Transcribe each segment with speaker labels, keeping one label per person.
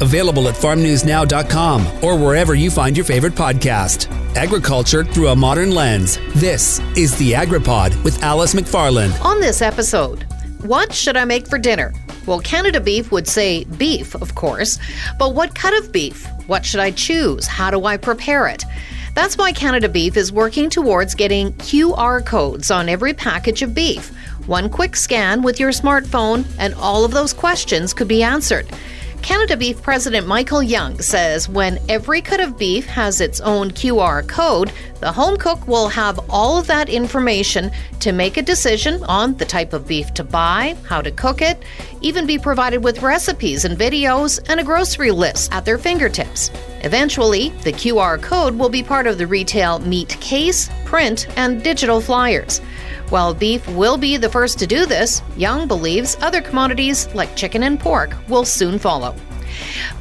Speaker 1: Available at farmnewsnow.com or wherever you find your favorite podcast. Agriculture through a modern lens. This is the AgriPod with Alice McFarland.
Speaker 2: On this episode, what should I make for dinner? Well, Canada Beef would say beef, of course, but what cut of beef? What should I choose? How do I prepare it? That's why Canada Beef is working towards getting QR codes on every package of beef. One quick scan with your smartphone, and all of those questions could be answered. Canada Beef President Michael Young says when every cut of beef has its own QR code, the home cook will have all of that information to make a decision on the type of beef to buy, how to cook it, even be provided with recipes and videos and a grocery list at their fingertips. Eventually, the QR code will be part of the retail meat case, print, and digital flyers. While beef will be the first to do this, Young believes other commodities like chicken and pork will soon follow.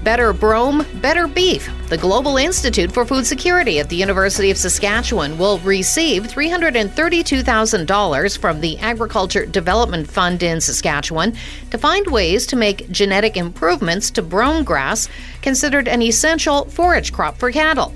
Speaker 2: Better Brome, Better Beef. The Global Institute for Food Security at the University of Saskatchewan will receive $332,000 from the Agriculture Development Fund in Saskatchewan to find ways to make genetic improvements to brome grass, considered an essential forage crop for cattle.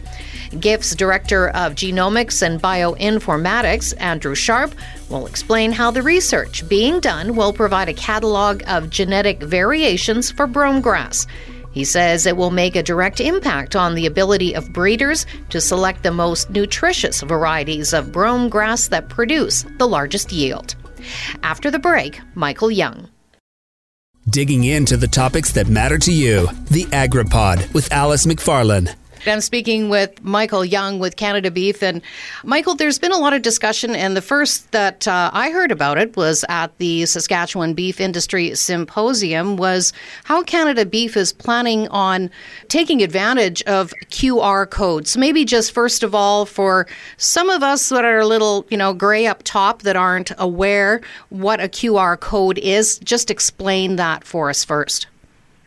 Speaker 2: GIFS Director of Genomics and Bioinformatics, Andrew Sharpe, will explain how the research being done will provide a catalog of genetic variations for brome grass. He says it will make a direct impact on the ability of breeders to select the most nutritious varieties of brome grass that produce the largest yield. After the break, Michael Young.
Speaker 1: Digging into the topics that matter to you, the AgriPod with Alice McFarland.
Speaker 2: I'm speaking with Michael Young with Canada Beef. And Michael, there's been a lot of discussion, and the first that uh, I heard about it was at the Saskatchewan Beef Industry Symposium, was how Canada Beef is planning on taking advantage of QR codes. Maybe just first of all, for some of us that are a little, you know, gray up top that aren't aware what a QR code is, just explain that for us first.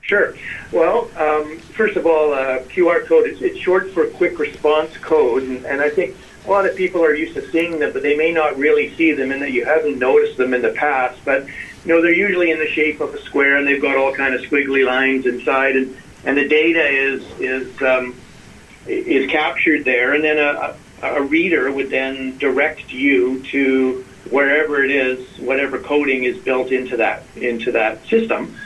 Speaker 3: Sure. Well, um, first of all, uh, QR code is it's short for quick response code, and, and I think a lot of people are used to seeing them, but they may not really see them, and that you haven't noticed them in the past. But you know, they're usually in the shape of a square, and they've got all kind of squiggly lines inside, and and the data is is um, is captured there, and then a, a reader would then direct you to wherever it is, whatever coding is built into that into that system.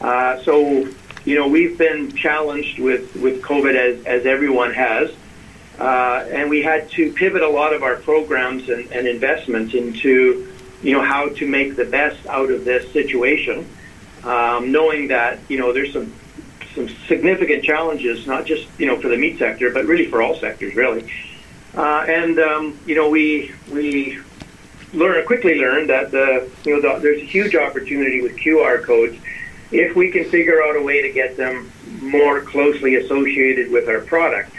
Speaker 3: Uh, so, you know, we've been challenged with, with COVID as, as everyone has. Uh, and we had to pivot a lot of our programs and, and, investments into, you know, how to make the best out of this situation, um, knowing that, you know, there's some some significant challenges, not just, you know, for the meat sector, but really for all sectors, really. Uh, and, um, you know, we, we learn, quickly learned that, the, you know, the, there's a huge opportunity with QR codes if we can figure out a way to get them more closely associated with our product.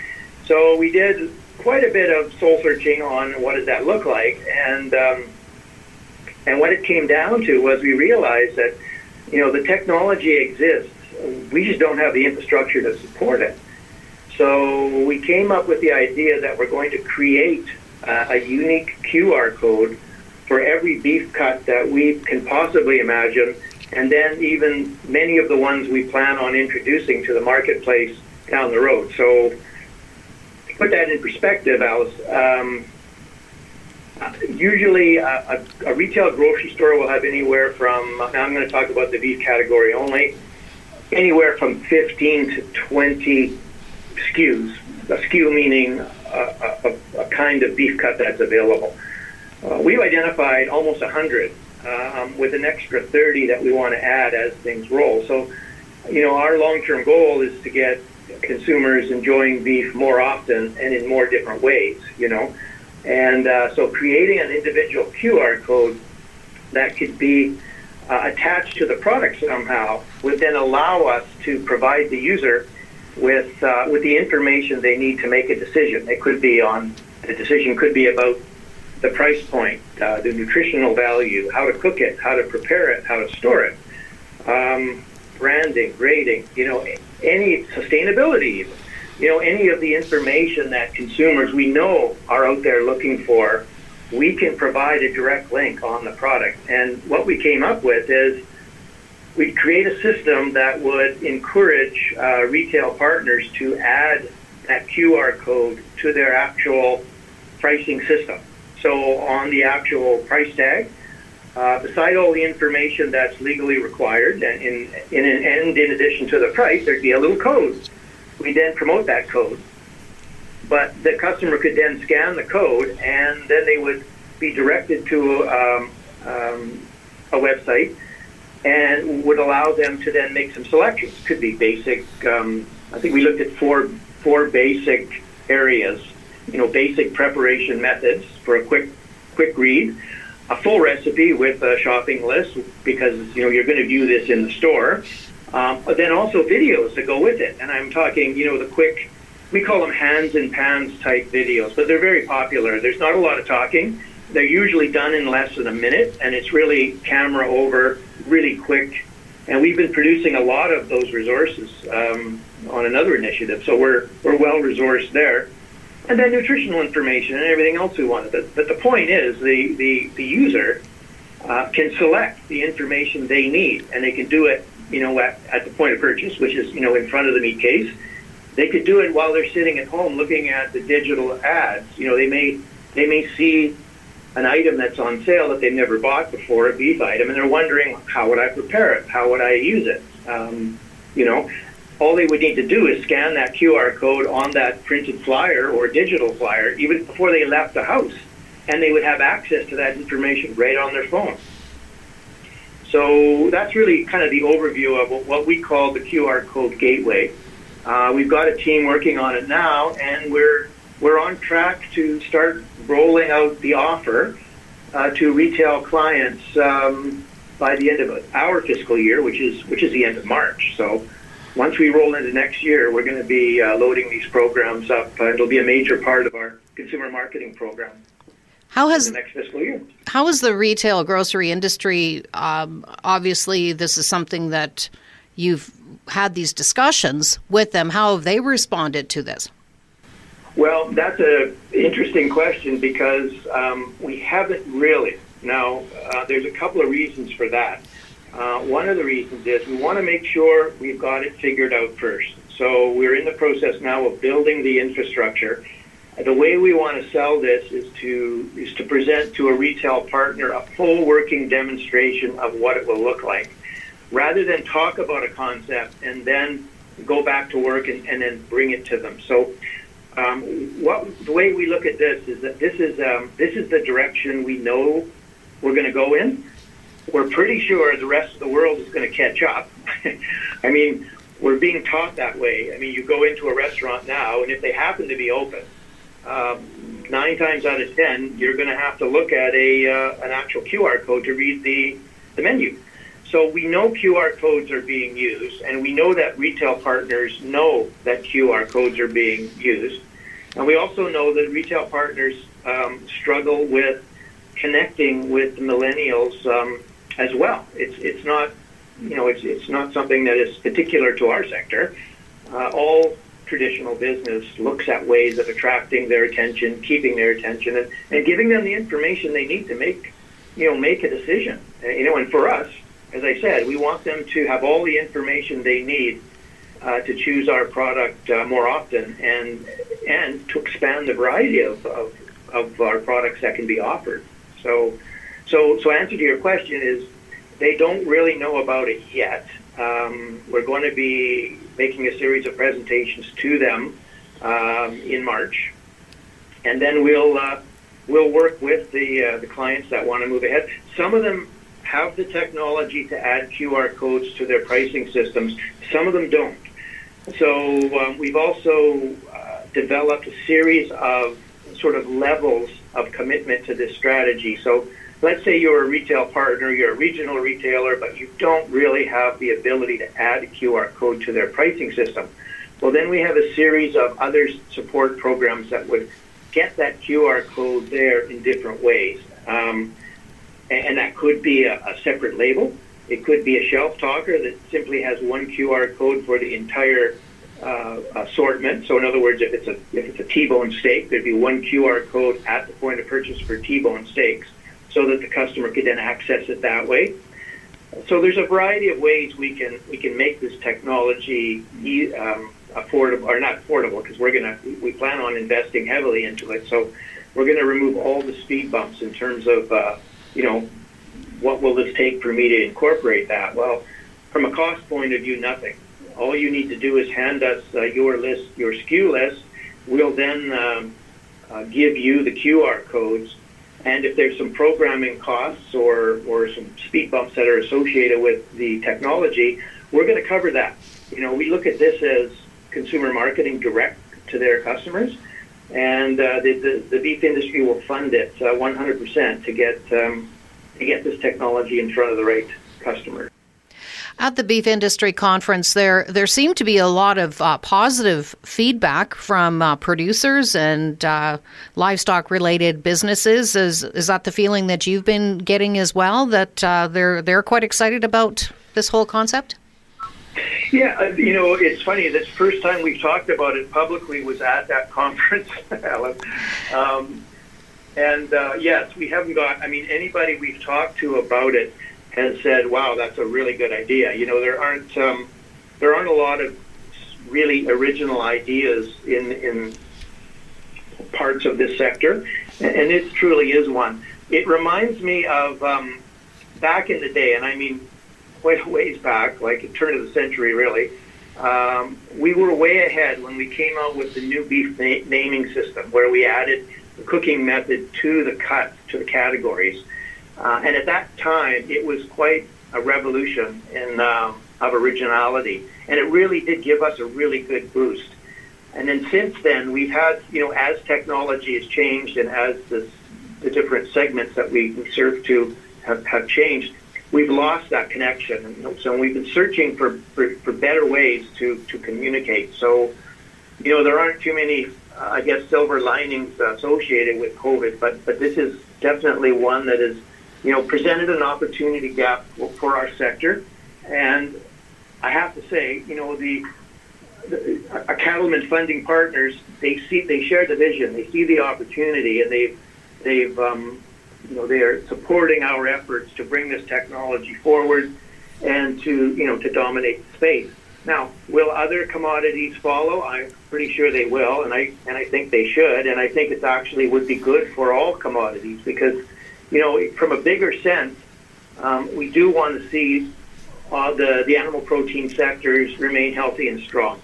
Speaker 3: So we did quite a bit of soul searching on what does that look like, and um, and what it came down to was we realized that you know the technology exists, we just don't have the infrastructure to support it. So we came up with the idea that we're going to create uh, a unique QR code for every beef cut that we can possibly imagine and then even many of the ones we plan on introducing to the marketplace down the road. So, to put that in perspective, Alice, um, usually a, a, retail grocery store will have anywhere from, now I'm going to talk about the beef category only, anywhere from 15 to 20 SKUs. A SKU meaning a, a, a kind of beef cut that's available. Uh, we've identified almost 100 um, with an extra 30 that we want to add as things roll. So, you know, our long-term goal is to get consumers enjoying beef more often and in more different ways, you know. And uh, so creating an individual QR code that could be uh, attached to the product somehow would then allow us to provide the user with uh, with the information they need to make a decision. It could be on the decision could be about the price point, uh, the nutritional value, how to cook it, how to prepare it, how to store it, um, branding, grading, you know, any sustainability, you know, any of the information that consumers we know are out there looking for, we can provide a direct link on the product. And what we came up with is we'd create a system that would encourage uh, retail partners to add that QR code to their actual pricing system. So on the actual price tag, uh, beside all the information that's legally required, and in, in, an and in addition to the price, there'd be a little code. We then promote that code, but the customer could then scan the code, and then they would be directed to um, um, a website and would allow them to then make some selections. Could be basic. Um, I think we looked at four four basic areas. You know, basic preparation methods for a quick quick read, a full recipe with a shopping list because you know you're going to view this in the store. Um, but then also videos that go with it, and I'm talking you know the quick. We call them hands and pans type videos, but they're very popular. There's not a lot of talking. They're usually done in less than a minute, and it's really camera over really quick. And we've been producing a lot of those resources um, on another initiative, so we're we're well resourced there. And then nutritional information and everything else we wanted. But, but the point is, the the, the user uh, can select the information they need, and they can do it, you know, at, at the point of purchase, which is you know in front of the meat case. They could do it while they're sitting at home looking at the digital ads. You know, they may they may see an item that's on sale that they've never bought before, a beef item, and they're wondering how would I prepare it? How would I use it? Um, you know, all they would need to do is scan that QR code on that printed flyer or digital flyer even before they left the house, and they would have access to that information right on their phone. So that's really kind of the overview of what we call the QR code gateway. Uh, we've got a team working on it now, and we're we're on track to start rolling out the offer uh, to retail clients um, by the end of our fiscal year, which is which is the end of March. So once we roll into next year, we're going to be uh, loading these programs up. Uh, it'll be a major part of our consumer marketing program.
Speaker 2: How has
Speaker 3: the next fiscal year?
Speaker 2: How is the retail grocery industry? Um, obviously, this is something that you've had these discussions with them. How have they responded to this?
Speaker 3: Well, that's an interesting question because um, we haven't really. Now, uh, there's a couple of reasons for that. Uh, one of the reasons is we want to make sure we've got it figured out first. So we're in the process now of building the infrastructure. The way we want to sell this is to is to present to a retail partner a full working demonstration of what it will look like, rather than talk about a concept and then go back to work and, and then bring it to them. So um, what the way we look at this is that this is um, this is the direction we know we're going to go in. We're pretty sure the rest of the world is going to catch up. I mean, we're being taught that way. I mean, you go into a restaurant now, and if they happen to be open, um, nine times out of ten, you're going to have to look at a uh, an actual QR code to read the the menu. So we know QR codes are being used, and we know that retail partners know that QR codes are being used. And we also know that retail partners um, struggle with connecting with millennials um, as well. It's it's not you know it's it's not something that is particular to our sector. Uh, all traditional business looks at ways of attracting their attention, keeping their attention, and, and giving them the information they need to make you know make a decision. Uh, you know, and for us, as I said, we want them to have all the information they need uh, to choose our product uh, more often and and to expand the variety of, of, of our products that can be offered. So, so, so answer to your question is they don't really know about it yet. Um, we're going to be making a series of presentations to them um, in March, and then we'll uh, we'll work with the uh, the clients that want to move ahead. Some of them have the technology to add QR codes to their pricing systems. Some of them don't. So um, we've also uh, developed a series of sort of levels of commitment to this strategy. So let's say you're a retail partner, you're a regional retailer, but you don't really have the ability to add a QR code to their pricing system. Well, then we have a series of other support programs that would get that QR code there in different ways. Um, and that could be a, a separate label it could be a shelf talker that simply has one QR code for the entire uh, assortment. So, in other words, if it's a if it's a T-bone steak, there'd be one QR code at the point of purchase for T-bone steaks, so that the customer could then access it that way. so there's a variety of ways we can we can make this technology um, affordable or not affordable because we're gonna we plan on investing heavily into it. So we're to remove all the speed bumps in terms of uh, you know what will this take for me to incorporate that? Well, from a cost point of view, nothing. All you need to do is hand us uh, your list, your SKU list. We'll then um, uh, give you the QR codes and if there's some programming costs or, or some speed bumps that are associated with the technology, we're going to cover that. You know, we look at this as consumer marketing direct to their customers, and uh, the, the, the, beef industry will fund it uh, 100% to get um, to get this technology in front of the right customer.
Speaker 2: At the beef industry conference, there there seemed to be a lot of uh, positive feedback from uh, producers and uh, livestock related businesses. Is is that the feeling that you've been getting as well? That uh, they're they're quite excited about this whole concept.
Speaker 3: Yeah, uh, you know, it's funny. This first time we've talked about it publicly was at that conference, Alan. Um, and uh, yes, we haven't got. I mean, anybody we've talked to about it has said, "Wow, that's a really good idea." You know, there aren't um, there aren't a lot of really original ideas in in parts of this sector, and it truly is one. It reminds me of um, back in the day, and I mean quite a ways back, like a turn of the century, really. Um, we were way ahead when we came out with the new beef na- naming system, where we added the cooking method to the cut to the categories. Uh, and at that time, it was quite a revolution in um, of originality, and it really did give us a really good boost. And then since then, we've had, you know, as technology has changed and as this, the different segments that we, serve to have, have changed, we've lost that connection. And so we've been searching for, for, for better ways to, to communicate. So, you know, there aren't too many, uh, I guess, silver linings associated with COVID, but, but this is definitely one that is you know, presented an opportunity gap for our sector. And I have to say, you know, the, the our cattlemen funding partners, they see, they share the vision, they see the opportunity, and they've, they've, um, you know, they are supporting our efforts to bring this technology forward and to, you know, to dominate the space. Now, will other commodities follow? I'm pretty sure they will, and I and I think they should, and I think it actually would be good for all commodities because you know, from a bigger sense, um, we do want to see uh, the, the animal protein sectors remain healthy and strong.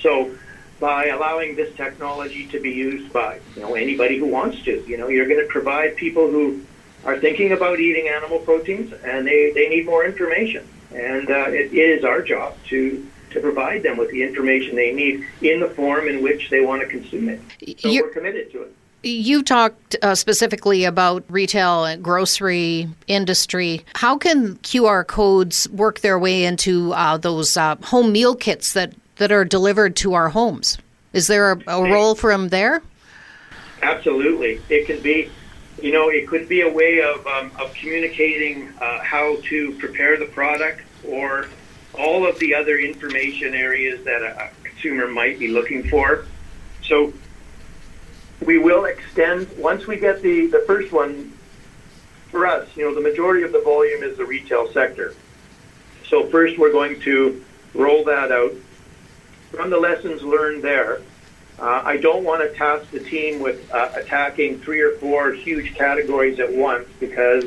Speaker 3: So by allowing this technology to be used by you know anybody who wants to, you know, you're going to provide people who are thinking about eating animal proteins and they, they need more information. And uh, it, it is our job to to provide them with the information they need in the form in which they want to consume it. So you're, we're committed to it.
Speaker 2: You talked uh, specifically about retail and grocery industry. How can QR codes work their way into uh, those uh, home meal kits that, that are delivered to our homes? Is there a, a role for them there?
Speaker 3: Absolutely. It can be, you know, it could be a way of, um, of communicating uh, how to prepare the product or all of the other information areas that a, a consumer might be looking for. So we will extend once we get the the first one. For us, you know, the majority of the volume is the retail sector. So first, we're going to roll that out. From the lessons learned there, uh, I don't want to task the team with uh, attacking three or four huge categories at once because,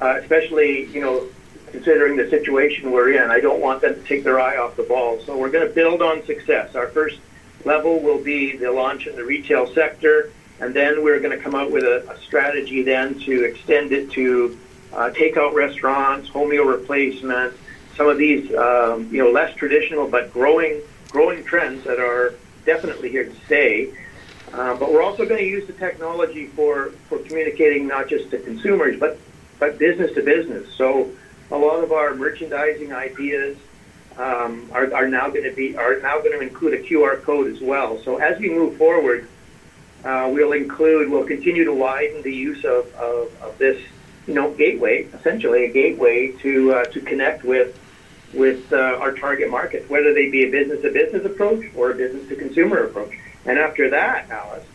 Speaker 3: uh, especially, you know, considering the situation we're in, I don't want them to take their eye off the ball. So we're going to build on success. Our first level will be the launch in the retail sector, and then we're going to come out with a, a strategy then to extend it to uh, takeout restaurants, home meal replacement, some of these um, you know less traditional but growing growing trends that are definitely here to stay. Uh, but we're also going to use the technology for, for communicating not just to consumers but but business to business. So a lot of our merchandising ideas um, are, are now going to be are now going to include a QR code as well. So as we move forward, uh, we'll include we'll continue to widen the use of, of, of this you know gateway, essentially a gateway to uh, to connect with with uh, our target market, whether they be a business to business approach or a business to consumer approach. And after that, Alice,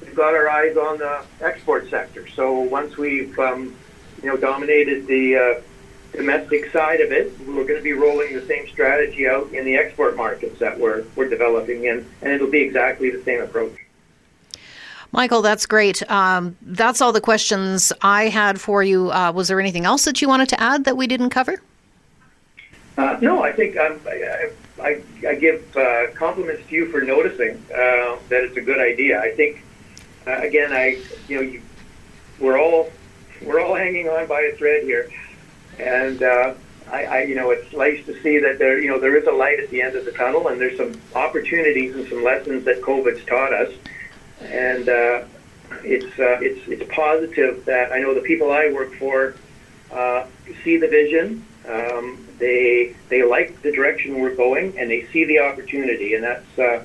Speaker 3: we've got our eyes on the export sector. So once we've um, you know dominated the uh, domestic side of it, we're going to be rolling the same strategy out in the export markets that we're, we're developing in, and it'll be exactly the same approach.
Speaker 2: Michael, that's great. Um, that's all the questions I had for you. Uh, was there anything else that you wanted to add that we didn't cover?
Speaker 3: Uh, no, I think um, I, I, I, give uh, compliments to you for noticing uh, that it's a good idea. I think, uh, again, I you know you, we're all we're all hanging on by a thread here, and uh, I, I, you know, it's nice to see that there, you know, there is a light at the end of the tunnel, and there's some opportunities and some lessons that COVID's taught us, and uh, it's uh, it's it's positive that I know the people I work for uh, see the vision. Um, they they like the direction we're going, and they see the opportunity, and that's uh,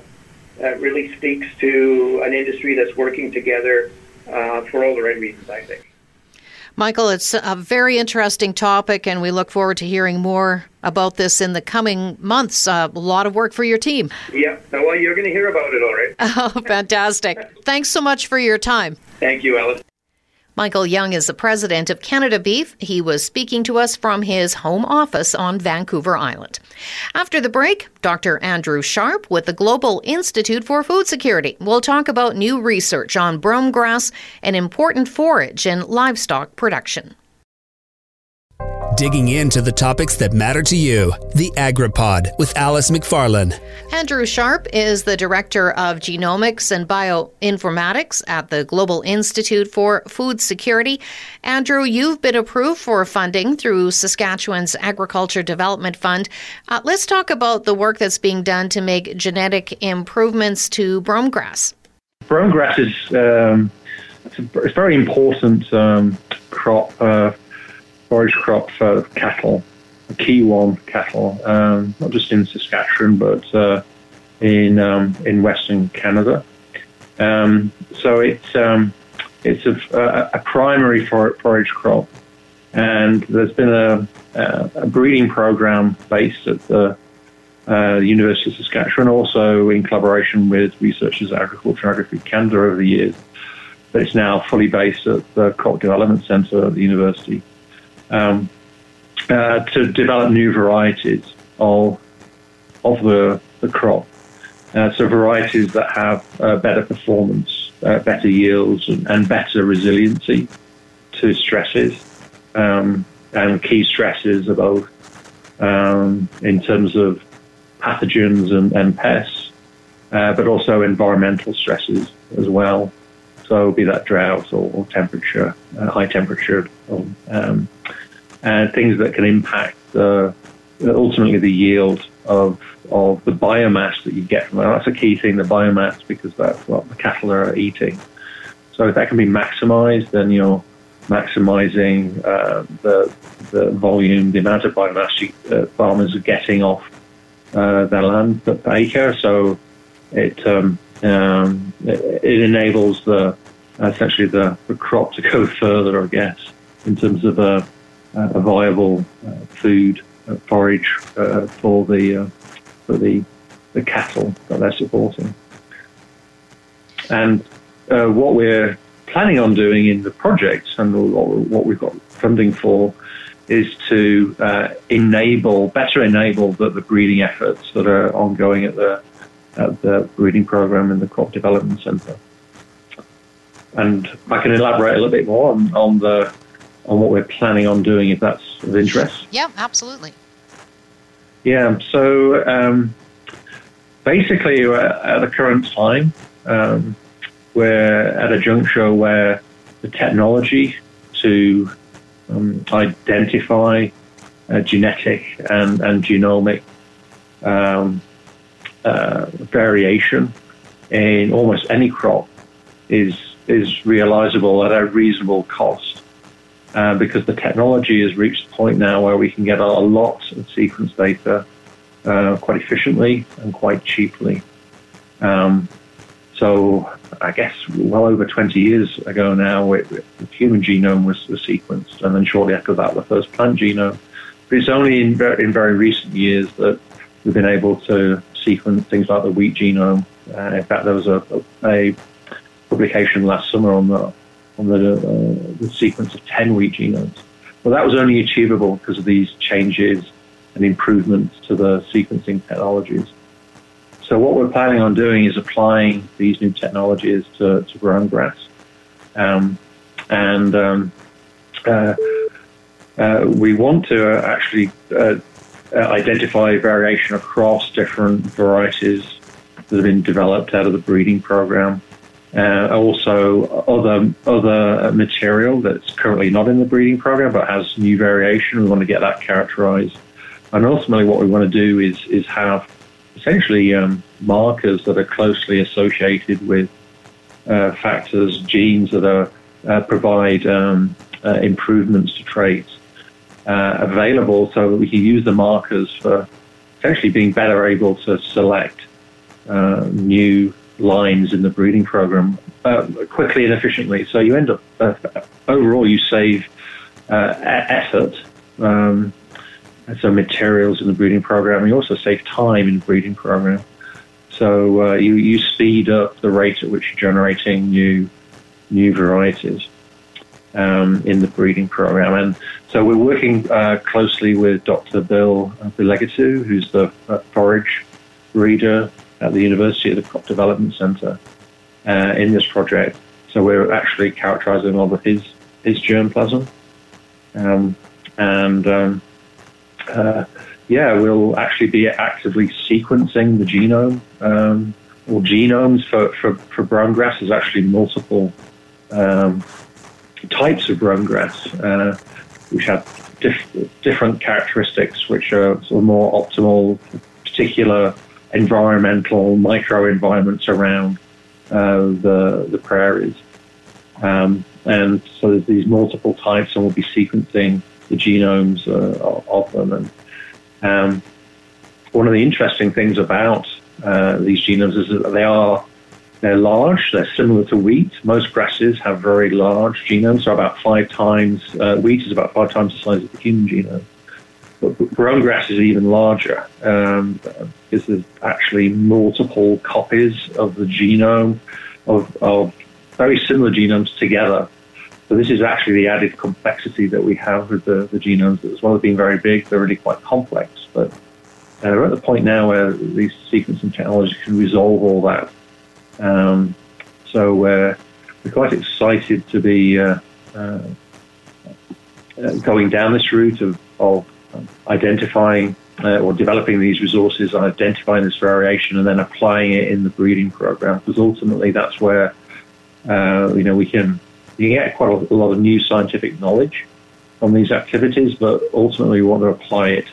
Speaker 3: that really speaks to an industry that's working together uh, for all the right reasons. I think.
Speaker 2: Michael, it's a very interesting topic, and we look forward to hearing more about this in the coming months. Uh, a lot of work for your team.
Speaker 3: Yeah, well, you're going to hear about it, all right.
Speaker 2: Oh, fantastic. Thanks so much for your time.
Speaker 3: Thank you, Alice.
Speaker 2: Michael Young is the president of Canada Beef. He was speaking to us from his home office on Vancouver Island. After the break, Dr. Andrew Sharpe with the Global Institute for Food Security will talk about new research on brome grass, an important forage in livestock production
Speaker 1: digging into the topics that matter to you. The AgriPod with Alice McFarlane.
Speaker 2: Andrew Sharpe is the Director of Genomics and Bioinformatics at the Global Institute for Food Security. Andrew, you've been approved for funding through Saskatchewan's Agriculture Development Fund. Uh, let's talk about the work that's being done to make genetic improvements to brome grass.
Speaker 4: Brome grass is um, it's a, it's a very important um, crop uh, forage crop for cattle, a key one cattle, um, not just in Saskatchewan but uh, in um, in Western Canada. Um, so it's um, it's a, a, primary forage crop, and there's been a, a breeding program based at the uh, University of Saskatchewan, also in collaboration with researchers at Agriculture and Agri-Food Canada over the years. But it's now fully based at the Crop Development Centre at the university um, uh, to develop new varieties of of the, the crop. Uh, so varieties that have uh, better performance, uh, better yields, and, and, better resiliency to stresses. Um, and key stresses are both um, in terms of pathogens and, and pests, uh, but also environmental stresses as well. So be that drought or, temperature, uh, high temperature, or, um, and things that can impact uh, ultimately the yield of of the biomass that you get from that. That's a key thing, the biomass, because that's what the cattle are eating. So if that can be maximized, then you're maximizing uh, the the volume, the amount of biomass you, uh, farmers are getting off uh, their land per acre. So it um, um, it, it, enables the essentially the, the crop to go further, I guess, in terms of uh, a viable uh, food uh, forage for the for the the cattle that they're supporting. And what we're planning on doing in the project and what we've got funding for is to uh, enable, better enable the, the, breeding efforts that are ongoing at the, at the breeding program in the Crop Development Centre. And I can elaborate a little bit more on, on the on what we're planning on doing, if that's of interest.
Speaker 2: Yeah, absolutely.
Speaker 4: Yeah, so um, basically, at the current time, um, we're at a juncture where the technology to um, identify uh, genetic and, and genomic um, uh, variation in almost any crop is is realizable at a reasonable cost uh, because the technology has reached the point now where we can get a, lot of sequence data uh, quite efficiently and quite cheaply. Um, so I guess well over 20 years ago now, it, the human genome was, was, sequenced, and then shortly after that, the first plant genome. But it's only in very, in very recent years that we've been able to sequence things like the wheat genome. Uh, in fact, there was a, a, a publication last summer on the on the, uh, the sequence of 10 wheat genomes. Well, that was only achievable because of these changes and improvements to the sequencing technologies. So what we're planning on doing is applying these new technologies to, to grass. Um, and um, uh, uh, we want to actually uh, uh, identify variation across different varieties that have been developed out of the breeding program. Uh, also, other other material that's currently not in the breeding program but has new variation. We want to get that characterized, and ultimately, what we want to do is is have essentially um, markers that are closely associated with uh, factors, genes that are uh, provide um, uh, improvements to traits uh, available, so that we can use the markers for essentially being better able to select uh, new lines in the breeding program uh, quickly and efficiently. So you end up overall you save effort. Um, so materials in the breeding program. You also save time in the breeding program. So uh, you, you speed up the rate at which you're generating new new varieties um, in the breeding program. And so we're working uh, closely with Dr. Bill Biligetu, who's the uh, forage breeder at the University of the Crop Development Center uh, in this project. So we're actually characterizing all of his, his germplasm. Um, and um, uh, yeah, we'll actually be actively sequencing the genome um, or genomes for, for, for brome grass. There's actually multiple um, types of brome grass, uh, which have different characteristics, which are sort of more optimal particular environmental microenvironments around uh, the, the prairies. Um, and so there's these multiple types, and we'll be sequencing the genomes uh, of them. And um, one of the interesting things about uh, these genomes is that they are they're large. They're similar to wheat. Most grasses have very large genomes, so about five times. Uh, wheat is about five times the size of the human genome. But brome grass is even larger um, because there's actually multiple copies of the genome of, of very similar genomes together. So this is actually the added complexity that we have with the, the genomes. As well as being very big, they're really quite complex. But uh, we're at the point now where these sequencing technologies can resolve all that. Um, so uh, we're quite excited to be uh, uh, uh going down this route of, of identifying uh, or developing these resources, identifying this variation, and then applying it in the breeding program. Because ultimately, that's where you know we can you get quite a lot of new scientific knowledge from these activities, but ultimately we want to apply it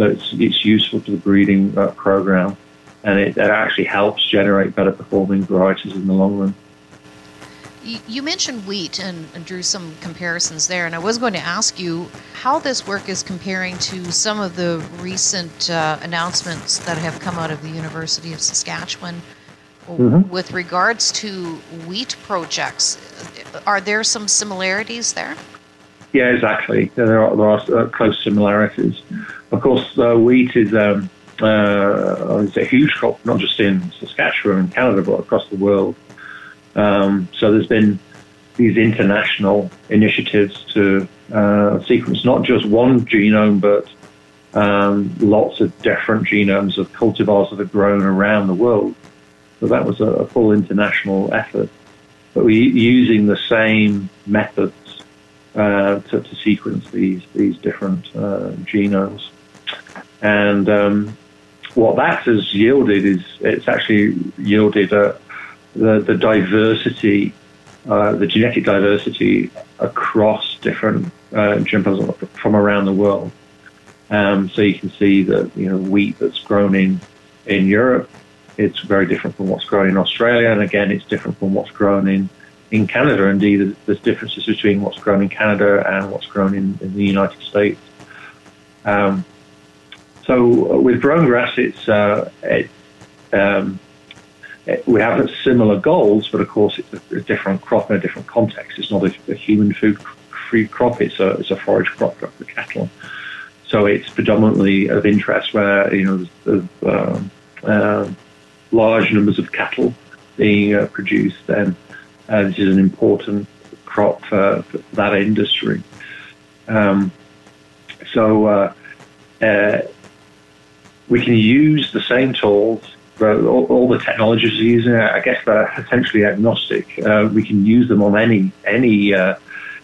Speaker 4: so it's, it's useful to the breeding uh, program and it, it, actually helps generate better performing varieties in the long run.
Speaker 2: You mentioned wheat and, and, drew some comparisons there, and I was going to ask you how this work is comparing to some of the recent uh, announcements that have come out of the University of Saskatchewan mm-hmm. with regards to wheat projects. Are there some similarities there?
Speaker 4: Yeah, exactly. There are, there are uh, close similarities. Of course, uh, wheat is um, uh, it's a huge crop, not just in Saskatchewan and Canada, but across the world. Um, so there's been these international initiatives to uh, sequence not just one genome, but um, lots of different genomes of cultivars that are grown around the world. So that was a, a full international effort. But we're using the same methods uh, to, to, sequence these these different uh, genomes. And um, what that has yielded is it's actually yielded uh, the, the diversity, uh, the genetic diversity across different uh, from around the world. Um, so you can see that you know wheat that's grown in in Europe it's very different from what's grown in Australia, and again, it's different from what's grown in, in Canada. Indeed, there's differences between what's grown in Canada and what's grown in, in the United States. Um, so with brome grass, it's uh, it, um, we have similar goals, but of course, it's a, different crop in a different context. It's not a, a human food free crop; it's a it's a forage crop for cattle. So it's predominantly of interest where you know there's, there's um, uh, large numbers of cattle being uh, produced, then uh, this is an important crop for, for that industry. Um, so uh, uh, we can use the same tools. All, all, the technologies we're using, it, I guess, they're essentially agnostic. Uh, we can use them on any any uh,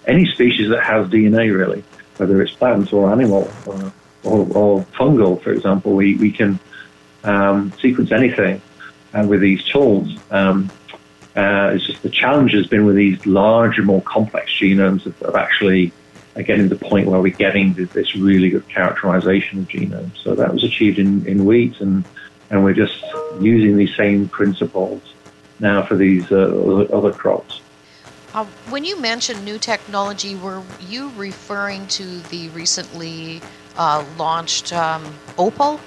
Speaker 4: any species that has DNA, really, whether it's plants or animal or, or, or fungal, for example. We we can um, sequence anything uh, with these tools. Um, uh, it's just the challenge has been with these larger, more complex genomes of, of actually uh, getting to the point where we're getting this really good characterization of genomes. So that was achieved in, in wheat, and, and we're just using these same principles now for these uh, other crops.
Speaker 2: Uh, when you mentioned new technology, were you referring to the recently uh, launched um, OPAL?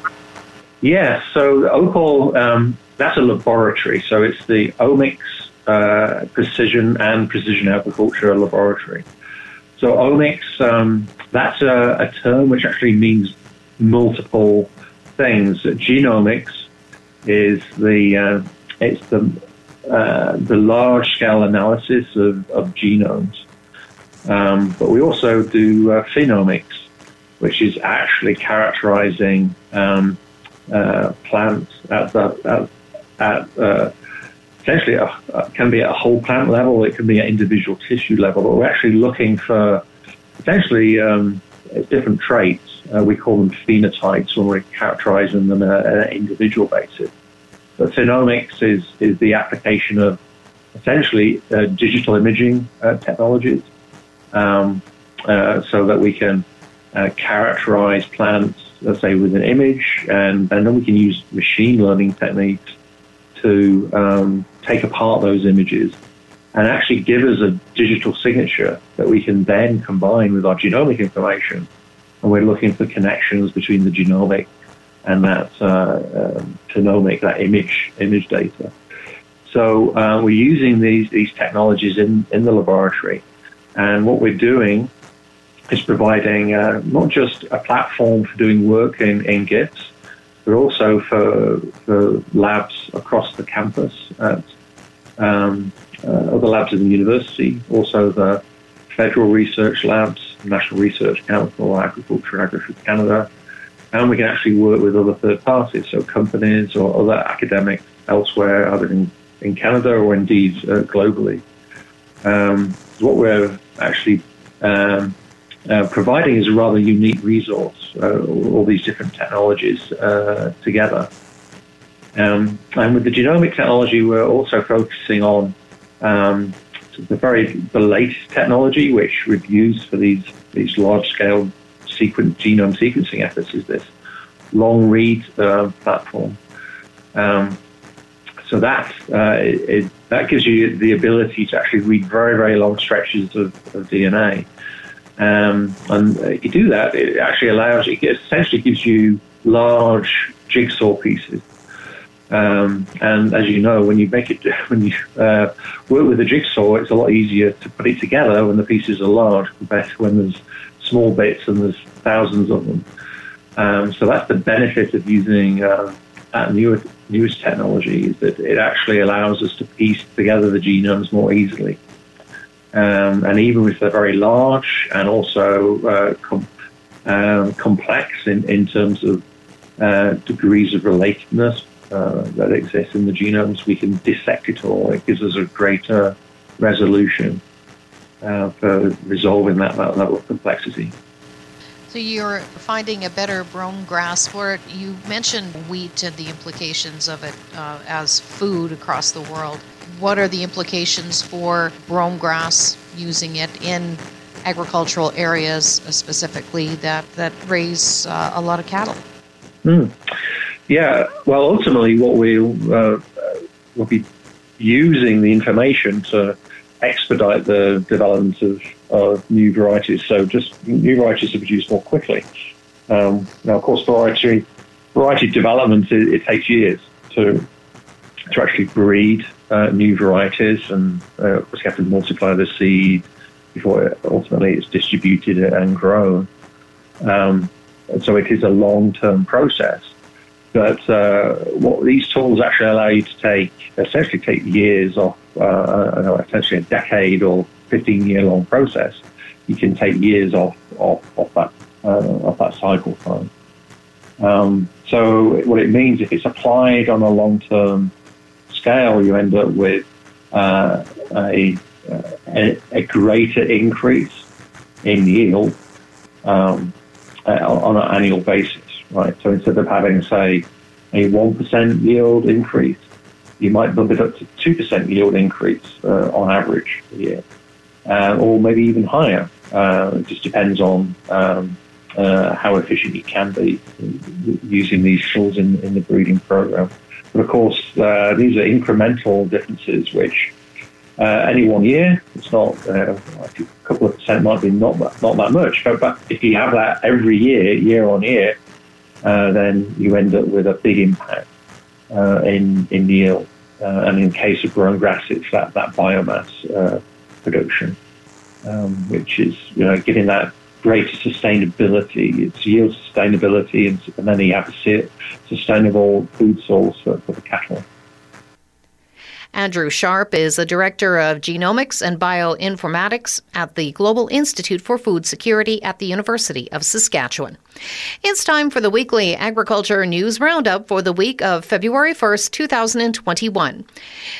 Speaker 4: Yeah, so OPAL, um, that's a laboratory. So it's the Omics uh, Precision and Precision Agriculture Laboratory. So omics, um, that's a, a, term which actually means multiple things. Genomics is the uh, it's the uh, the large scale analysis of, of genomes, um, but we also do uh, phenomics, which is actually characterizing um, uh, plants at the at, at uh, essentially a, can be at a whole plant level, it can be at individual tissue level, but we're actually looking for potentially um, different traits. Uh, we call them phenotypes when we're characterizing them on an individual basis. But phenomics is, is the application of essentially uh, digital imaging uh, technologies um, uh, so that we can uh, characterize plants, let's say, with an image, and, and then we can use machine learning techniques to um, take apart those images and actually give us a digital signature that we can then combine with our genomic information. And we're looking for connections between the genomic and that uh, um, phenomic, that image image data. So uh, we're using these these technologies in, in the laboratory, and what we're doing is providing uh, not just a platform for doing work in, in GIFS, but also for, for labs across the campus at um, uh, other labs in the university, also the federal research labs, National Research Council, Agriculture, Agriculture Canada, and we can actually work with other third parties, so companies or other academics elsewhere, either in, in Canada or indeed uh, globally. Um, what we're actually um, uh, providing is a rather unique resource, uh, all these different technologies uh, together. Um, and with the genomic technology, we're also focusing on um, the very the latest technology, which we've used for these these large scale sequence genome sequencing efforts, is this long read uh, platform. Um, so that uh, it, that gives you the ability to actually read very very long stretches of, of DNA. Um, and uh, you do that, it actually allows it essentially gives you large jigsaw pieces um, and as you know, when you make it, when you uh, work with a jigsaw, it's a lot easier to put it together when the pieces are large compared to when there's small bits and there's thousands of them. Um, so that's the benefit of using uh, that newer, newest technology is that it actually allows us to piece together the genomes more easily. Um, and even with the very large and also uh, com- um, complex in, in terms of uh, degrees of relatedness, uh, that exists in the genomes, we can dissect it all. It gives us a greater resolution uh, for resolving that, that level of complexity.
Speaker 2: So you're finding a better brome grass for it. You mentioned wheat and the implications of it uh, as food across the world. What are the implications for brome grass using it in agricultural areas specifically that, that raise uh, a lot of cattle?
Speaker 4: Mm. Yeah, well, ultimately, what we'll, uh, will be using the information to expedite the development of, of new varieties. So, just new varieties to produce more quickly. Um, now, of course, variety variety development it, it, takes years to to actually breed uh, new varieties, and uh, you have to multiply the seed before it, ultimately it's distributed and grown. Um, and so, it is a long term process. But uh, what these tools actually allow you to take, essentially take years off, uh, essentially a decade or 15 year long process, you can take years off off, off that uh, off that cycle time. Um, so what it means if it's applied on a long term scale, you end up with uh, a, a, a greater increase in yield um, uh, on an annual basis, right? So instead of having, say, a 1% yield increase, you might bump it up to 2% yield increase uh, on average a year, uh, or maybe even higher. Uh, it just depends on um, uh, how efficient you can be using these tools in, in the breeding program. But of course, uh, these are incremental differences which uh, any one year, it's not uh, a couple of percent might be not that, not that much. But, but if you have that every year, year on year, uh, then you end up with a big impact uh, in in yield. Uh, and in case of brome grass, it's that that biomass uh, production, um, which is you know giving that greater sustainability. It's yield sustainability, and, and then you have a sustainable food source for, for the cattle.
Speaker 2: Andrew Sharpe is the Director of Genomics and Bioinformatics at the Global Institute for Food Security at the University of Saskatchewan. It's time for the weekly agriculture news roundup for the week of February 1st, 2021.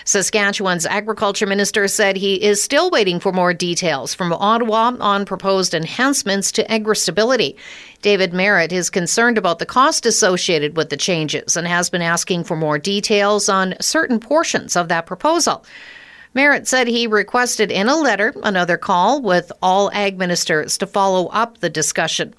Speaker 2: Saskatchewan's agriculture minister said he is still waiting for more details from Ottawa on proposed enhancements to agri-stability. David Marit is concerned about the cost associated with the changes and has been asking for more details on certain portions of that proposal. Marit said he requested in a letter another call with all ag ministers to follow up the discussion.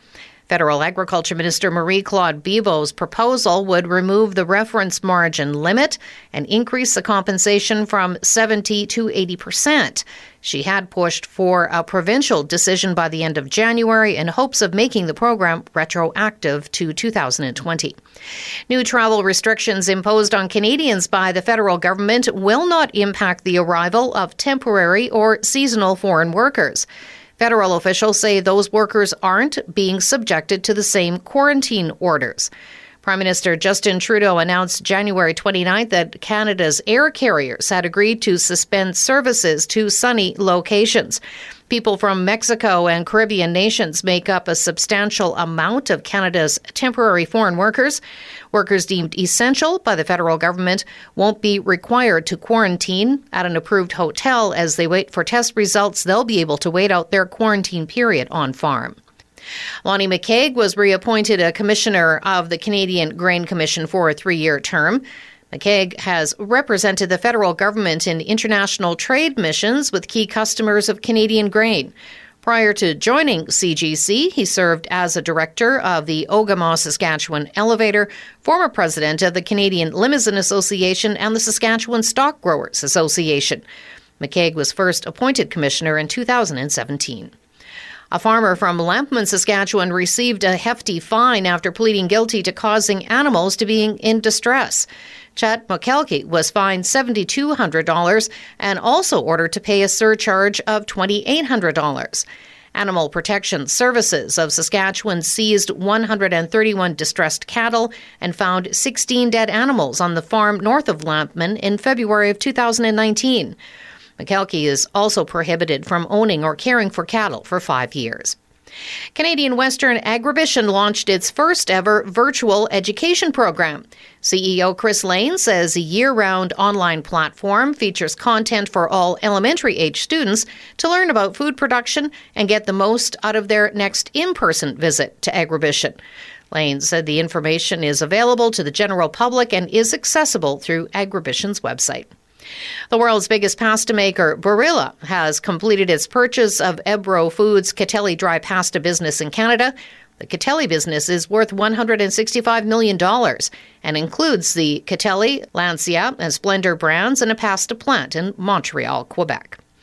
Speaker 2: Federal Agriculture Minister Marie Claude Bibeau's proposal would remove the reference margin limit and increase the compensation from 70 to 80 percent. She had pushed for a provincial decision by the end of January in hopes of making the program retroactive to 2020. New travel restrictions imposed on Canadians by the federal government will not impact the arrival of temporary or seasonal foreign workers. Federal officials say those workers aren't being subjected to the same quarantine orders. Prime Minister Justin Trudeau announced January 29th that Canada's air carriers had agreed to suspend services to sunny locations. People from Mexico and Caribbean nations make up a substantial amount of Canada's temporary foreign workers. Workers deemed essential by the federal government won't be required to quarantine at an approved hotel as they wait for test results. They'll be able to wait out their quarantine period on farm. Lonnie McKeag was reappointed a commissioner of the Canadian Grain Commission for a three year term. McKeag has represented the federal government in international trade missions with key customers of Canadian grain. Prior to joining CGC, he served as a director of the Ogema, Saskatchewan Elevator, former president of the Canadian Limousin Association and the Saskatchewan Stock Growers Association. McKeag was first appointed commissioner in 2017. A farmer from Lampman, Saskatchewan received a hefty fine after pleading guilty to causing animals to being in distress. Chet McKelkey was fined $7,200 and also ordered to pay a surcharge of $2,800. Animal Protection Services of Saskatchewan seized 131 distressed cattle and found 16 dead animals on the farm north of Lampman in February of 2019. McKelkey is also prohibited from owning or caring for cattle for five years. Canadian Western Agribition launched its first ever virtual education program. CEO Chris Lane says a year round online platform features content for all elementary age students to learn about food production and get the most out of their next in person visit to Agribition. Lane said the information is available to the general public and is accessible through Agribition's website. The world's biggest pasta maker, Barilla, has completed its purchase of Ebro Foods' Catelli dry pasta business in Canada. The Catelli business is worth $165 million and includes the Catelli, Lancia, and Splendor brands and a pasta plant in Montreal, Quebec.